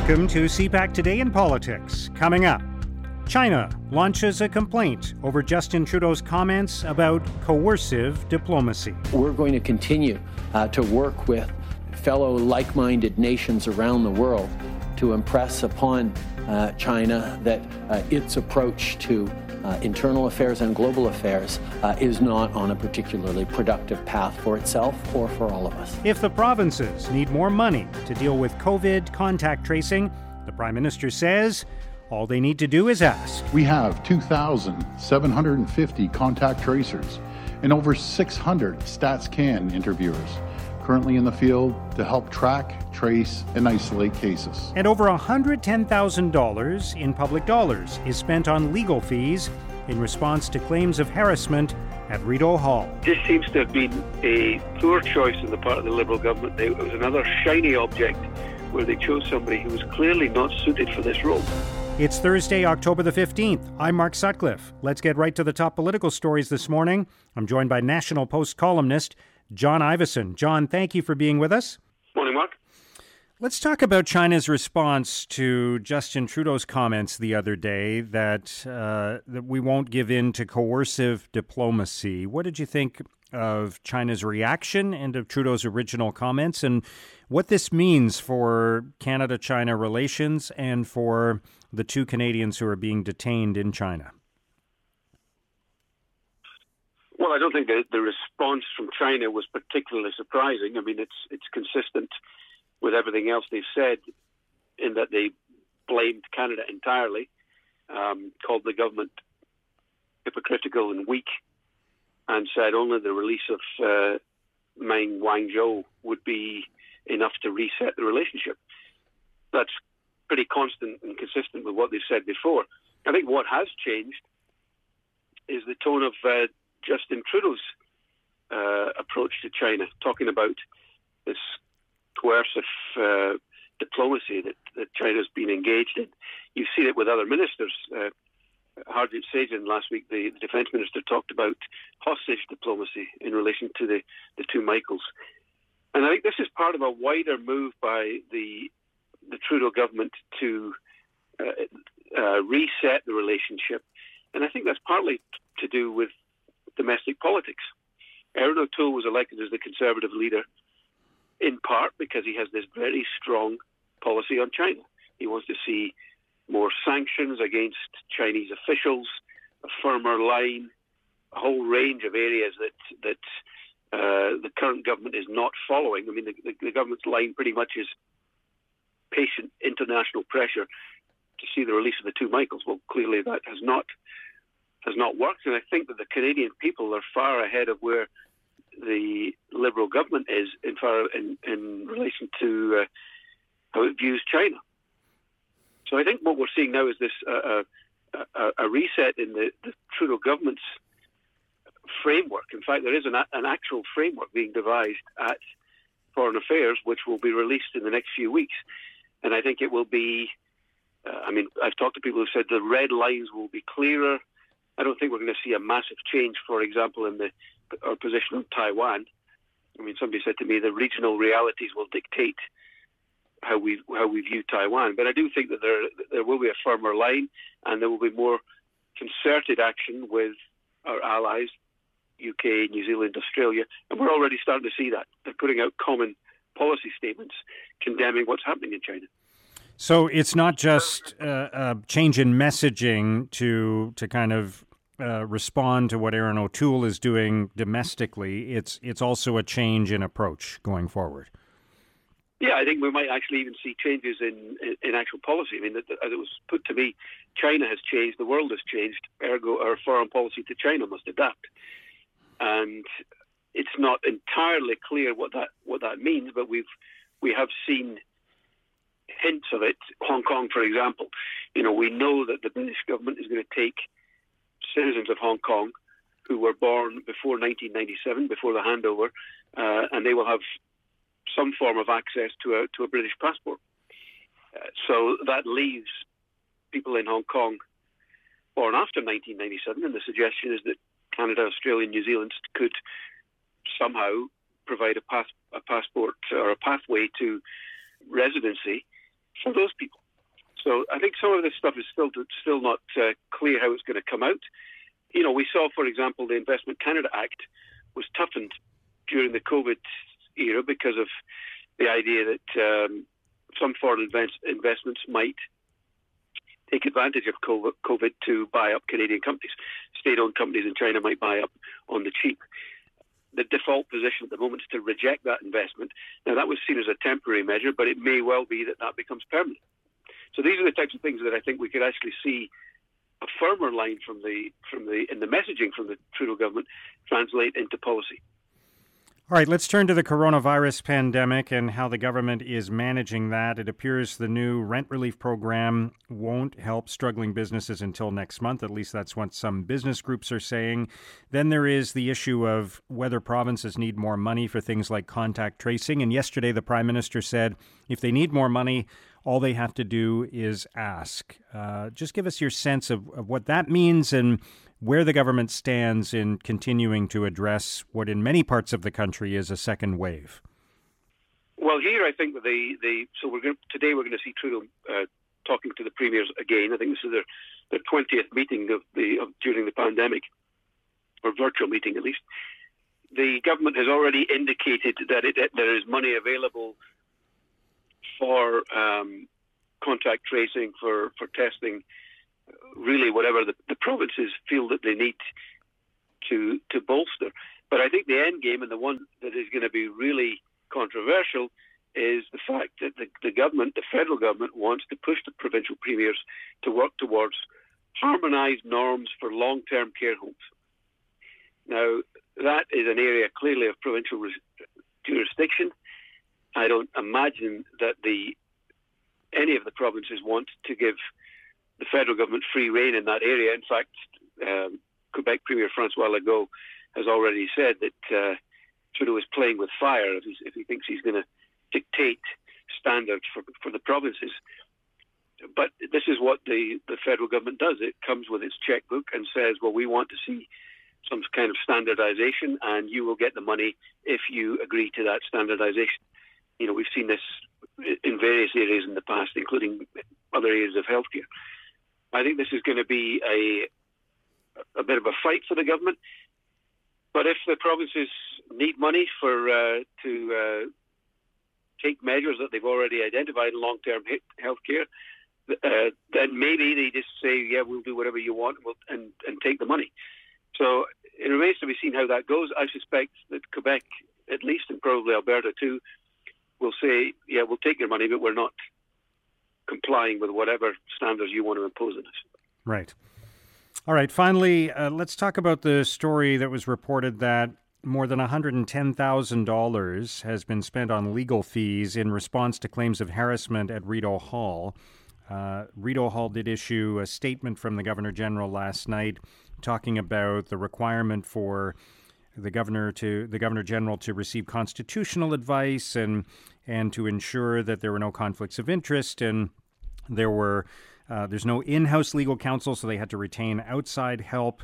Welcome to CPAC Today in Politics. Coming up, China launches a complaint over Justin Trudeau's comments about coercive diplomacy. We're going to continue uh, to work with fellow like minded nations around the world to impress upon uh, China that uh, its approach to uh, internal affairs and global affairs uh, is not on a particularly productive path for itself or for all of us. If the provinces need more money to deal with COVID contact tracing, the Prime Minister says all they need to do is ask. We have 2,750 contact tracers and over 600 StatsCan interviewers currently in the field to help track, trace, and isolate cases. And over $110,000 in public dollars is spent on legal fees in response to claims of harassment at Rideau Hall. This seems to have been a poor choice on the part of the Liberal government. It was another shiny object where they chose somebody who was clearly not suited for this role. It's Thursday, October the 15th. I'm Mark Sutcliffe. Let's get right to the top political stories this morning. I'm joined by National Post columnist John Ivison. John, thank you for being with us. Morning, Mark. Let's talk about China's response to Justin Trudeau's comments the other day that uh, that we won't give in to coercive diplomacy. What did you think of China's reaction and of Trudeau's original comments, and what this means for Canada-China relations and for the two Canadians who are being detained in China? Well, I don't think the, the response from China was particularly surprising. I mean, it's it's consistent with everything else they've said, in that they blamed Canada entirely, um, called the government hypocritical and weak, and said only the release of uh, Meng Wanzhou would be enough to reset the relationship. That's pretty constant and consistent with what they've said before. I think what has changed is the tone of uh, Justin Trudeau's uh, approach to China, talking about this coercive uh, diplomacy that, that China's been engaged in. You've seen it with other ministers. Uh, Harjit Sajjan last week, the, the, defence minister, talked about hostage diplomacy in relation to the, the two Michaels. And I think this is part of a wider move by the the Trudeau government to uh, uh, reset the relationship. And I think that's partly to do with domestic politics. Erin O'Toole was elected as the Conservative leader in part because he has this very strong policy on China. He wants to see more sanctions against Chinese officials, a firmer line, a whole range of areas that that uh, the current government is not following. I mean, the, the, the government's line pretty much is patient international pressure to see the release of the two Michaels. Well, clearly that has not has not worked. And I think that the Canadian people are far ahead of where the Liberal government is in far in, in relation to uh, how it views China. So I think what we're seeing now is this uh, uh, a, reset in the, the, Trudeau government's framework. In fact, there is an, an actual framework being devised at Foreign Affairs, which will be released in the next few weeks. And I think it will be. Uh, I mean, I've talked to people who said the red lines will be clearer I don't think we're going to see a massive change, for example, in the our position on Taiwan. I mean, somebody said to me the regional realities will dictate how we how we view Taiwan. But I do think that there there will be a firmer line, and there will be more concerted action with our allies, UK, New Zealand, Australia, and we're already starting to see that. They're putting out common policy statements condemning what's happening in China. So it's not just uh, a change in messaging to to kind of uh, respond to what Erin O'Toole is doing domestically, it's it's also a change in approach going forward. Yeah, I think we might actually even see changes in in, in actual policy. I mean, as it was put to me, China has changed, the world has changed. Ergo, our foreign policy to China must adapt, and it's not entirely clear what that what that means. But we've we have seen hints of it. Hong Kong, for example, you know, we know that the British government is going to take citizens of Hong Kong who were born before 1997, before the handover, uh, and they will have some form of access to a to a British passport. Uh, so that leaves people in Hong Kong born after 1997, and the suggestion is that Canada, Australia, New Zealand could somehow provide a, pass, a passport or a pathway to residency for those people. So I think some of this stuff is still still not uh, clear how it's going to come out. You know, we saw, for example, the Investment Canada Act was toughened during the COVID era because of the idea that um, some foreign invest- investments might take advantage of COVID to buy up Canadian companies. State-owned companies in China might buy up on the cheap. The default position at the moment is to reject that investment. Now, that was seen as a temporary measure, but it may well be that that becomes permanent. So these are the types of things that I think we could actually see a firmer line from the from the in the messaging from the Trudeau government translate into policy. All right, let's turn to the coronavirus pandemic and how the government is managing that. It appears the new rent relief program won't help struggling businesses until next month. At least that's what some business groups are saying. Then there is the issue of whether provinces need more money for things like contact tracing. And yesterday, the Prime Minister said if they need more money, all they have to do is ask. Uh, just give us your sense of, of what that means and where the government stands in continuing to address what in many parts of the country is a second wave. Well, here I think the the so we're going today we're going to see Trudeau uh, talking to the premiers again. I think this is their their twentieth meeting of the of, during the pandemic, or virtual meeting at least. The government has already indicated that it, there is money available for um, contact tracing, for for testing, really whatever the, the provinces feel that they need to to bolster. But I think the end game and the one that is going to be really controversial is the fact that the, the government, the federal government, wants to push the provincial premiers to work towards harmonised norms for long-term care homes. Now, that is an area clearly of provincial jurisdiction. I don't imagine that the any of the provinces want to give the federal government free rein in that area. In fact, um, Quebec Premier Francois Legault has already said that uh, Trudeau is playing with fire if, if he thinks he's going to dictate standards for, for the provinces. But this is what the, the federal government does. It comes with its checkbook and says, well, we want to see some kind of standardization, and you will get the money if you agree to that standardization. You know, we've seen this in various areas in the past, including other areas of healthcare. I think this is going to be a a bit of a fight for the government. But if the provinces need money for uh, to uh, take measures that they've already identified in long-term healthcare, uh, then maybe they just say, "Yeah, we'll do whatever you want, and, and take the money." So it remains to be seen how that goes. I suspect that Quebec, at least, and probably Alberta too, will say, "Yeah, we'll take your money, but we're not complying with whatever standards you want to impose on us. Right. All right. Finally, uh, let's talk about the story that was reported that more than $110,000 has been spent on legal fees in response to claims of harassment at Rideau Hall. Uh, Rideau Hall did issue a statement from the Governor General last night talking about the requirement for the governor to the governor general to receive constitutional advice and and to ensure that there were no conflicts of interest and there were uh, there's no in-house legal counsel, so they had to retain outside help.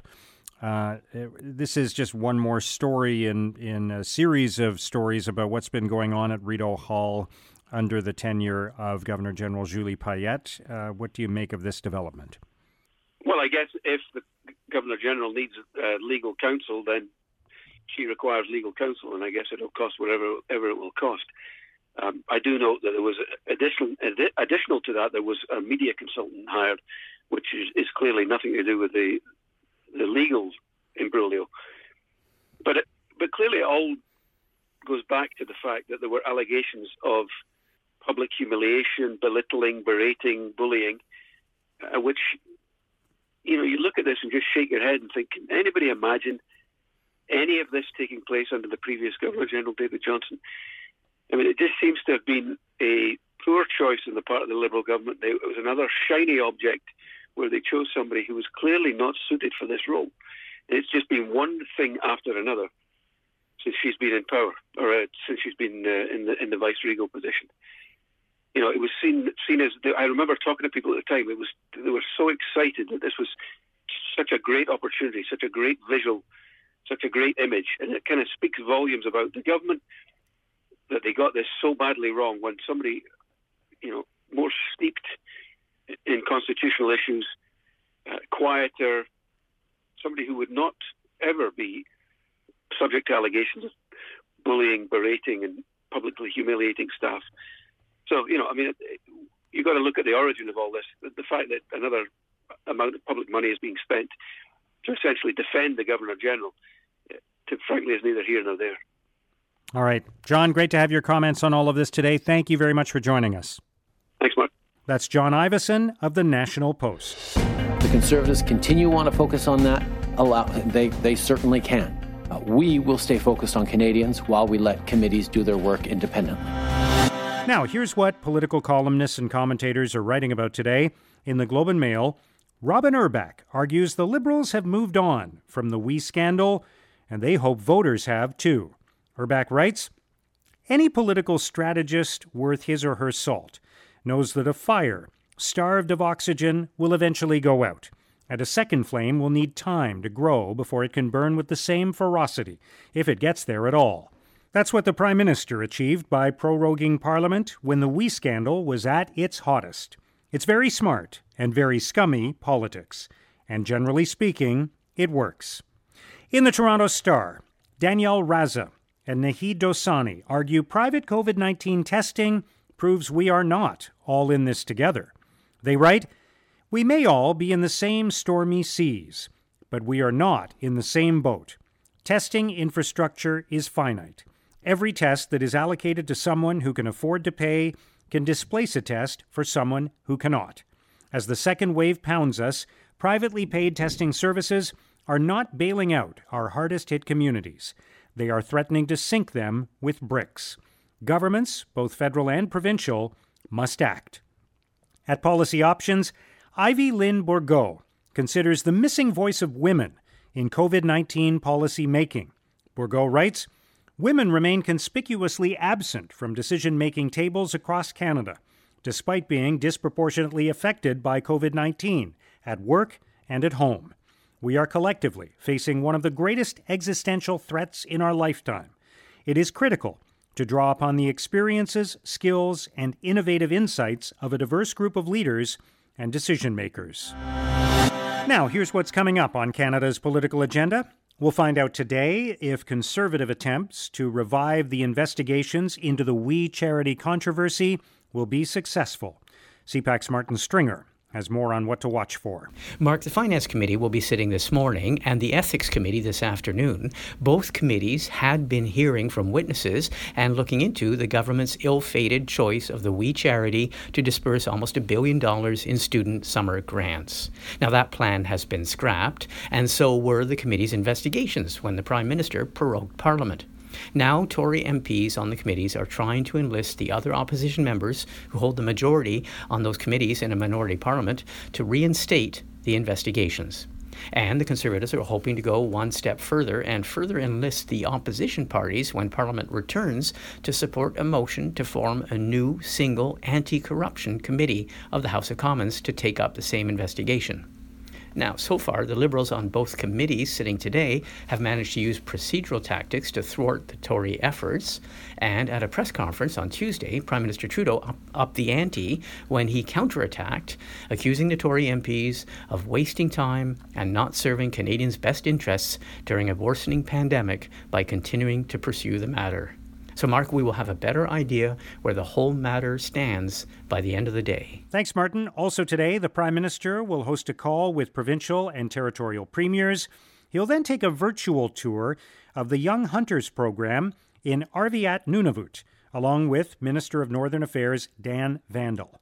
Uh, this is just one more story in in a series of stories about what's been going on at Rideau Hall under the tenure of Governor General Julie Payette. Uh, what do you make of this development? Well, I guess if the Governor General needs uh, legal counsel, then she requires legal counsel, and I guess it'll cost whatever ever it will cost. Um, I do note that there was additional additional to that there was a media consultant hired, which is, is clearly nothing to do with the the legal imbroglio. But it, but clearly it all goes back to the fact that there were allegations of public humiliation, belittling, berating, bullying, uh, which you know you look at this and just shake your head and think, can anybody imagine any of this taking place under the previous Governor General David Johnston. I mean, it just seems to have been a poor choice on the part of the Liberal government. It was another shiny object where they chose somebody who was clearly not suited for this role. And It's just been one thing after another since she's been in power, or uh, since she's been uh, in the in the vice regal position. You know, it was seen seen as I remember talking to people at the time. It was they were so excited that this was such a great opportunity, such a great visual, such a great image, and it kind of speaks volumes about the government that they got this so badly wrong when somebody, you know, more steeped in constitutional issues, uh, quieter, somebody who would not ever be subject to allegations of bullying, berating, and publicly humiliating staff. So, you know, I mean, you've got to look at the origin of all this. The, the fact that another amount of public money is being spent to essentially defend the Governor General, to, frankly, is neither here nor there. All right. John, great to have your comments on all of this today. Thank you very much for joining us. Thanks, Mark. That's John Ivison of the National Post. The Conservatives continue want to focus on that. Allow, they, they certainly can. Uh, we will stay focused on Canadians while we let committees do their work independently. Now, here's what political columnists and commentators are writing about today. In the Globe and Mail, Robyn Urback argues the Liberals have moved on from the WE scandal, and they hope voters have too. Urback writes Any political strategist worth his or her salt knows that a fire, starved of oxygen, will eventually go out, and a second flame will need time to grow before it can burn with the same ferocity, if it gets there at all. That's what the Prime Minister achieved by proroguing Parliament when the WE scandal was at its hottest. It's very smart and very scummy politics, and generally speaking, it works. In the Toronto Star, Danyaal Raza and Naheed Dosani argue private COVID 19 testing proves we are not all in this together. They write, We may all be in the same stormy seas, but we are not in the same boat. Testing infrastructure is finite. Every test that is allocated to someone who can afford to pay can displace a test for someone who cannot. As the second wave pounds us, privately paid testing services are not bailing out our hardest hit communities. They are threatening to sink them with bricks. Governments, both federal and provincial, must act. At Policy Options, Ivy Lynn Bourgeault considers the missing voice of women in COVID 19 policy making. Bourgeault writes Women remain conspicuously absent from decision making tables across Canada, despite being disproportionately affected by COVID 19 at work and at home. We are collectively facing one of the greatest existential threats in our lifetime. It is critical to draw upon the experiences, skills, and innovative insights of a diverse group of leaders and decision makers. Now, here's what's coming up on Canada's political agenda. We'll find out today if conservative attempts to revive the investigations into the We Charity controversy will be successful. CPAC's Martin Stringer has more on what to watch for. Mark, the Finance Committee will be sitting this morning and the Ethics Committee this afternoon. Both committees had been hearing from witnesses and looking into the government's ill fated choice of the We Charity to disperse almost a billion dollars in student summer grants. Now, that plan has been scrapped, and so were the committee's investigations when the Prime Minister prorogued Parliament. Now, Tory MPs on the committees are trying to enlist the other opposition members who hold the majority on those committees in a minority parliament to reinstate the investigations. And the Conservatives are hoping to go one step further and further enlist the opposition parties when Parliament returns to support a motion to form a new single anti corruption committee of the House of Commons to take up the same investigation. Now, so far, the Liberals on both committees sitting today have managed to use procedural tactics to thwart the Tory efforts. And at a press conference on Tuesday, Prime Minister Trudeau up, upped the ante when he counterattacked, accusing the Tory MPs of wasting time and not serving Canadians' best interests during a worsening pandemic by continuing to pursue the matter. So, Mark, we will have a better idea where the whole matter stands by the end of the day. Thanks, Martin. Also, today, the Prime Minister will host a call with provincial and territorial premiers. He'll then take a virtual tour of the Young Hunters program in Arviat Nunavut, along with Minister of Northern Affairs Dan Vandal.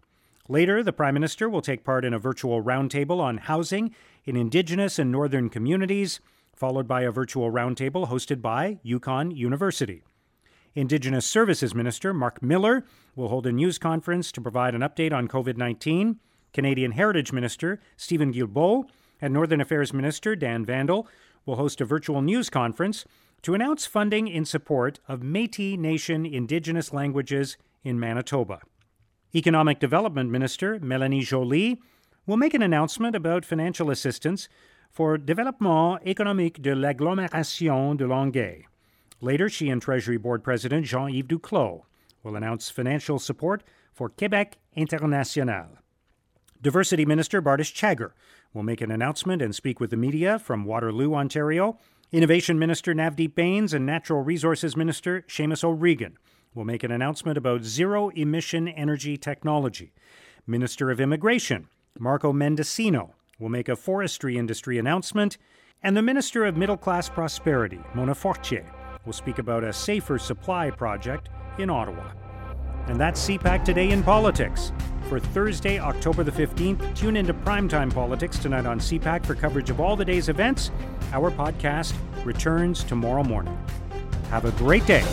Later, the Prime Minister will take part in a virtual roundtable on housing in Indigenous and Northern communities, followed by a virtual roundtable hosted by Yukon University. Indigenous Services Minister Mark Miller will hold a news conference to provide an update on COVID 19. Canadian Heritage Minister Steven Guilbeault and Northern Affairs Minister Dan Vandal will host a virtual news conference to announce funding in support of Metis Nation Indigenous languages in Manitoba. Economic Development Minister Mélanie Joly will make an announcement about financial assistance for Développement économique de l'agglomération de Longueuil. Later, she and Treasury Board President Jean Yves Duclos will announce financial support for Quebec International. Diversity Minister Bardish Chagger will make an announcement and speak with the media from Waterloo, Ontario. Innovation Minister Navdeep Bains and Natural Resources Minister Seamus O'Regan will make an announcement about zero emission energy technology. Minister of Immigration Marco Mendicino will make a forestry industry announcement. And the Minister of Middle Class Prosperity, Mona Fortier, will speak about a safer supply project in Ottawa. And that's CPAC Today in Politics. For Thursday, October the 15th, tune into Primetime Politics tonight on CPAC for coverage of all the day's events. Our podcast returns tomorrow morning. Have a great day.